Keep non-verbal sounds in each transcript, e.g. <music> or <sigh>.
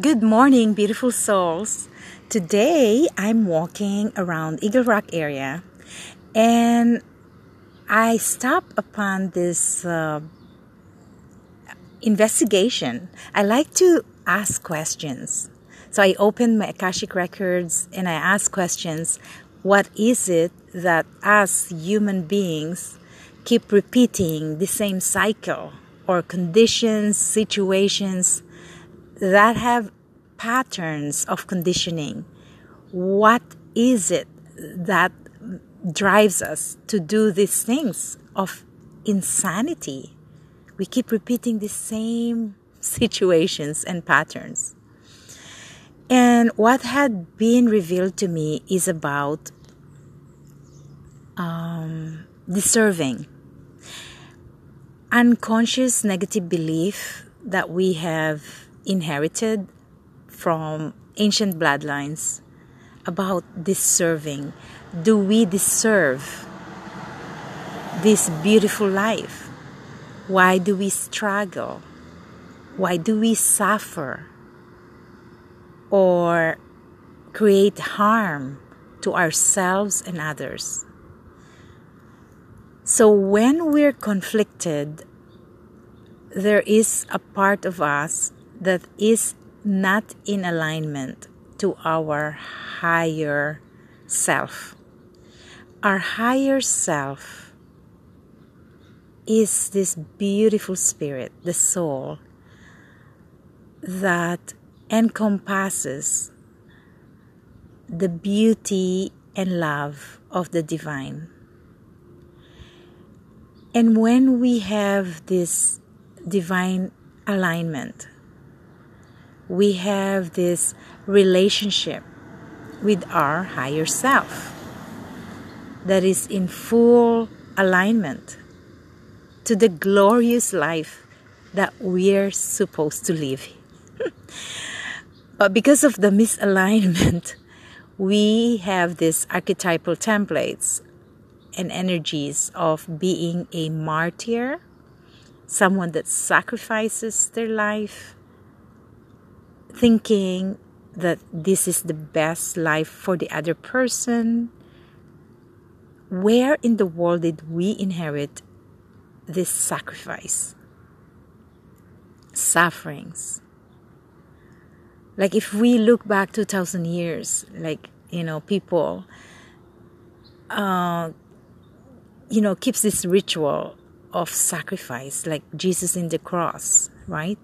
Good morning, beautiful souls. Today I'm walking around Eagle Rock area and I stop upon this uh, investigation. I like to ask questions. So I open my Akashic records and I ask questions. What is it that us human beings keep repeating the same cycle or conditions, situations that have patterns of conditioning. What is it that drives us to do these things of insanity? We keep repeating the same <laughs> situations and patterns. And what had been revealed to me is about um, deserving unconscious negative belief that we have inherited from ancient bloodlines about deserving. Do we deserve this beautiful life? Why do we struggle? Why do we suffer or create harm to ourselves and others? So, when we're conflicted there is a part of us that is not in alignment to our higher self. Our higher self is this beautiful spirit, the soul, that encompasses the beauty and love of the divine. And when we have this divine alignment. We have this relationship with our higher self that is in full alignment to the glorious life that we're supposed to live. <laughs> but because of the misalignment, <laughs> we have these archetypal templates and energies of being a martyr someone that sacrifices their life, thinking that this is the best life for the other person. Where in the world did we inherit this sacrifice? Sufferings. Like if we look back 2000 years, like, you know, people, uh, you know, keeps this ritual of sacrifice, like Jesus in the cross, right?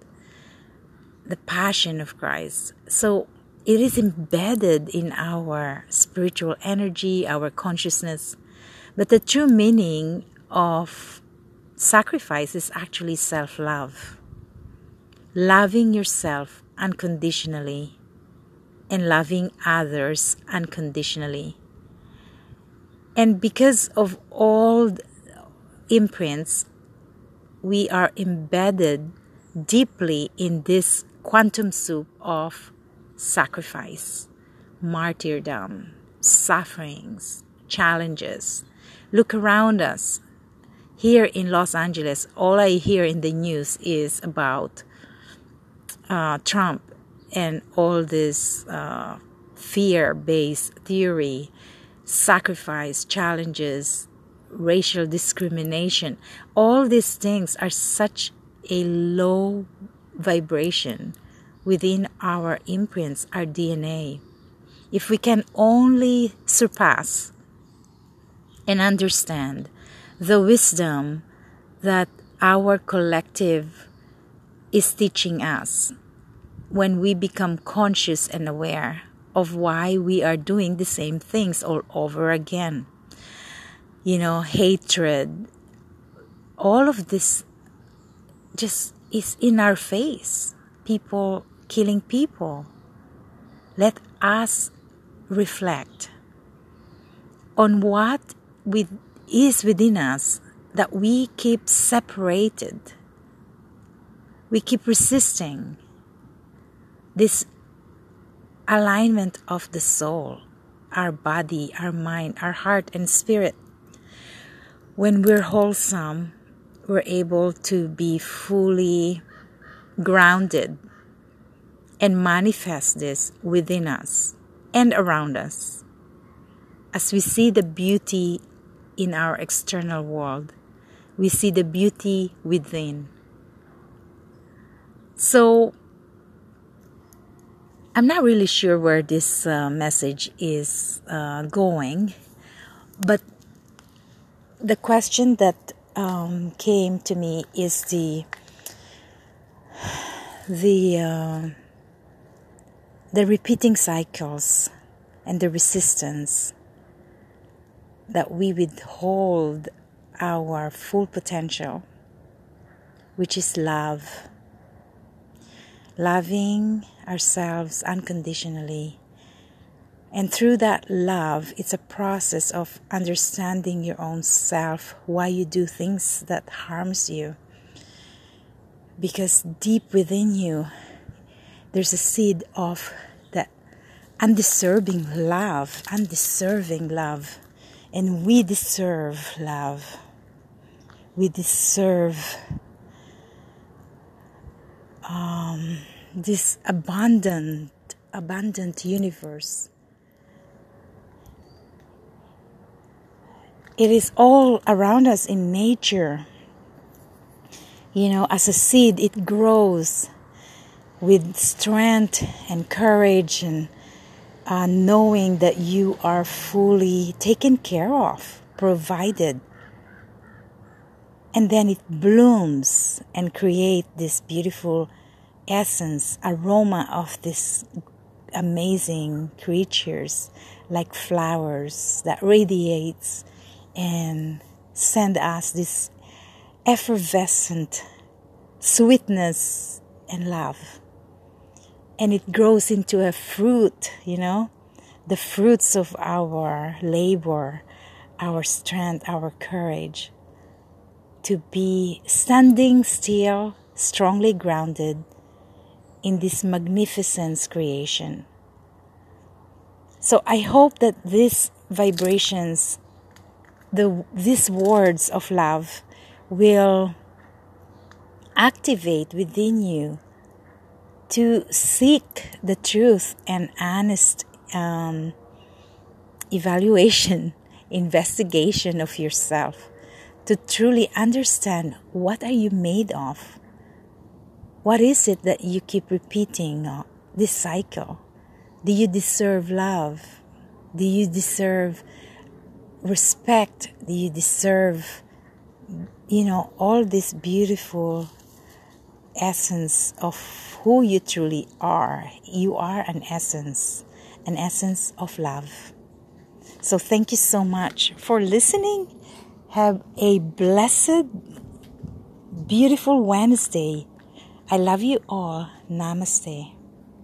The passion of Christ. So it is embedded in our spiritual energy, our consciousness. But the true meaning of sacrifice is actually self love. Loving yourself unconditionally and loving others unconditionally. And because of all imprints, we are embedded deeply in this quantum soup of sacrifice, martyrdom, sufferings, challenges. Look around us. Here in Los Angeles, all I hear in the news is about uh, Trump and all this uh, fear based theory, sacrifice, challenges, racial discrimination. All these things are such a low vibration within our imprints, our DNA. If we can only surpass and understand the wisdom that our collective is teaching us when we become conscious and aware of why we are doing the same things all over again you know, hatred, all of this just is in our face. People killing people. Let us reflect on what with, is within us that we keep separated. We keep resisting this alignment of the soul, our body, our mind, our heart, and spirit when we're wholesome, we're able to be fully grounded and manifest this within us and around us. As we see the beauty in our external world, we see the beauty within. So, I'm not really sure where this uh, message is uh, going, but the question that um, came to me is the the uh, the repeating cycles and the resistance that we withhold our full potential, which is love. Loving ourselves unconditionally. And through that love, it's a process of understanding your own self, why you do things that harms you. Because deep within you, there's a seed of that undeserving love, undeserving love. And we deserve love. We deserve um, this abundant, abundant universe. It is all around us in nature. You know, as a seed, it grows with strength and courage and uh, knowing that you are fully taken care of, provided. And then it blooms and creates this beautiful essence, aroma of this amazing creatures like flowers that radiates and send us this effervescent sweetness and love and it grows into a fruit, you know, the fruits of our labor, our strength, our courage to be standing still, strongly grounded in this magnificent creation. So I hope that these vibrations, the these words of love will activate within you to seek the truth and honest um, evaluation, <laughs> investigation of yourself, to truly understand what are you made of. What is it that you keep repeating uh, this cycle? Do you deserve love? Do you deserve respect? You deserve, you know, all this beautiful essence of who you truly are. You are an essence, an essence of love. So thank you so much for listening. Have a blessed, beautiful Wednesday. I love you all. Namaste.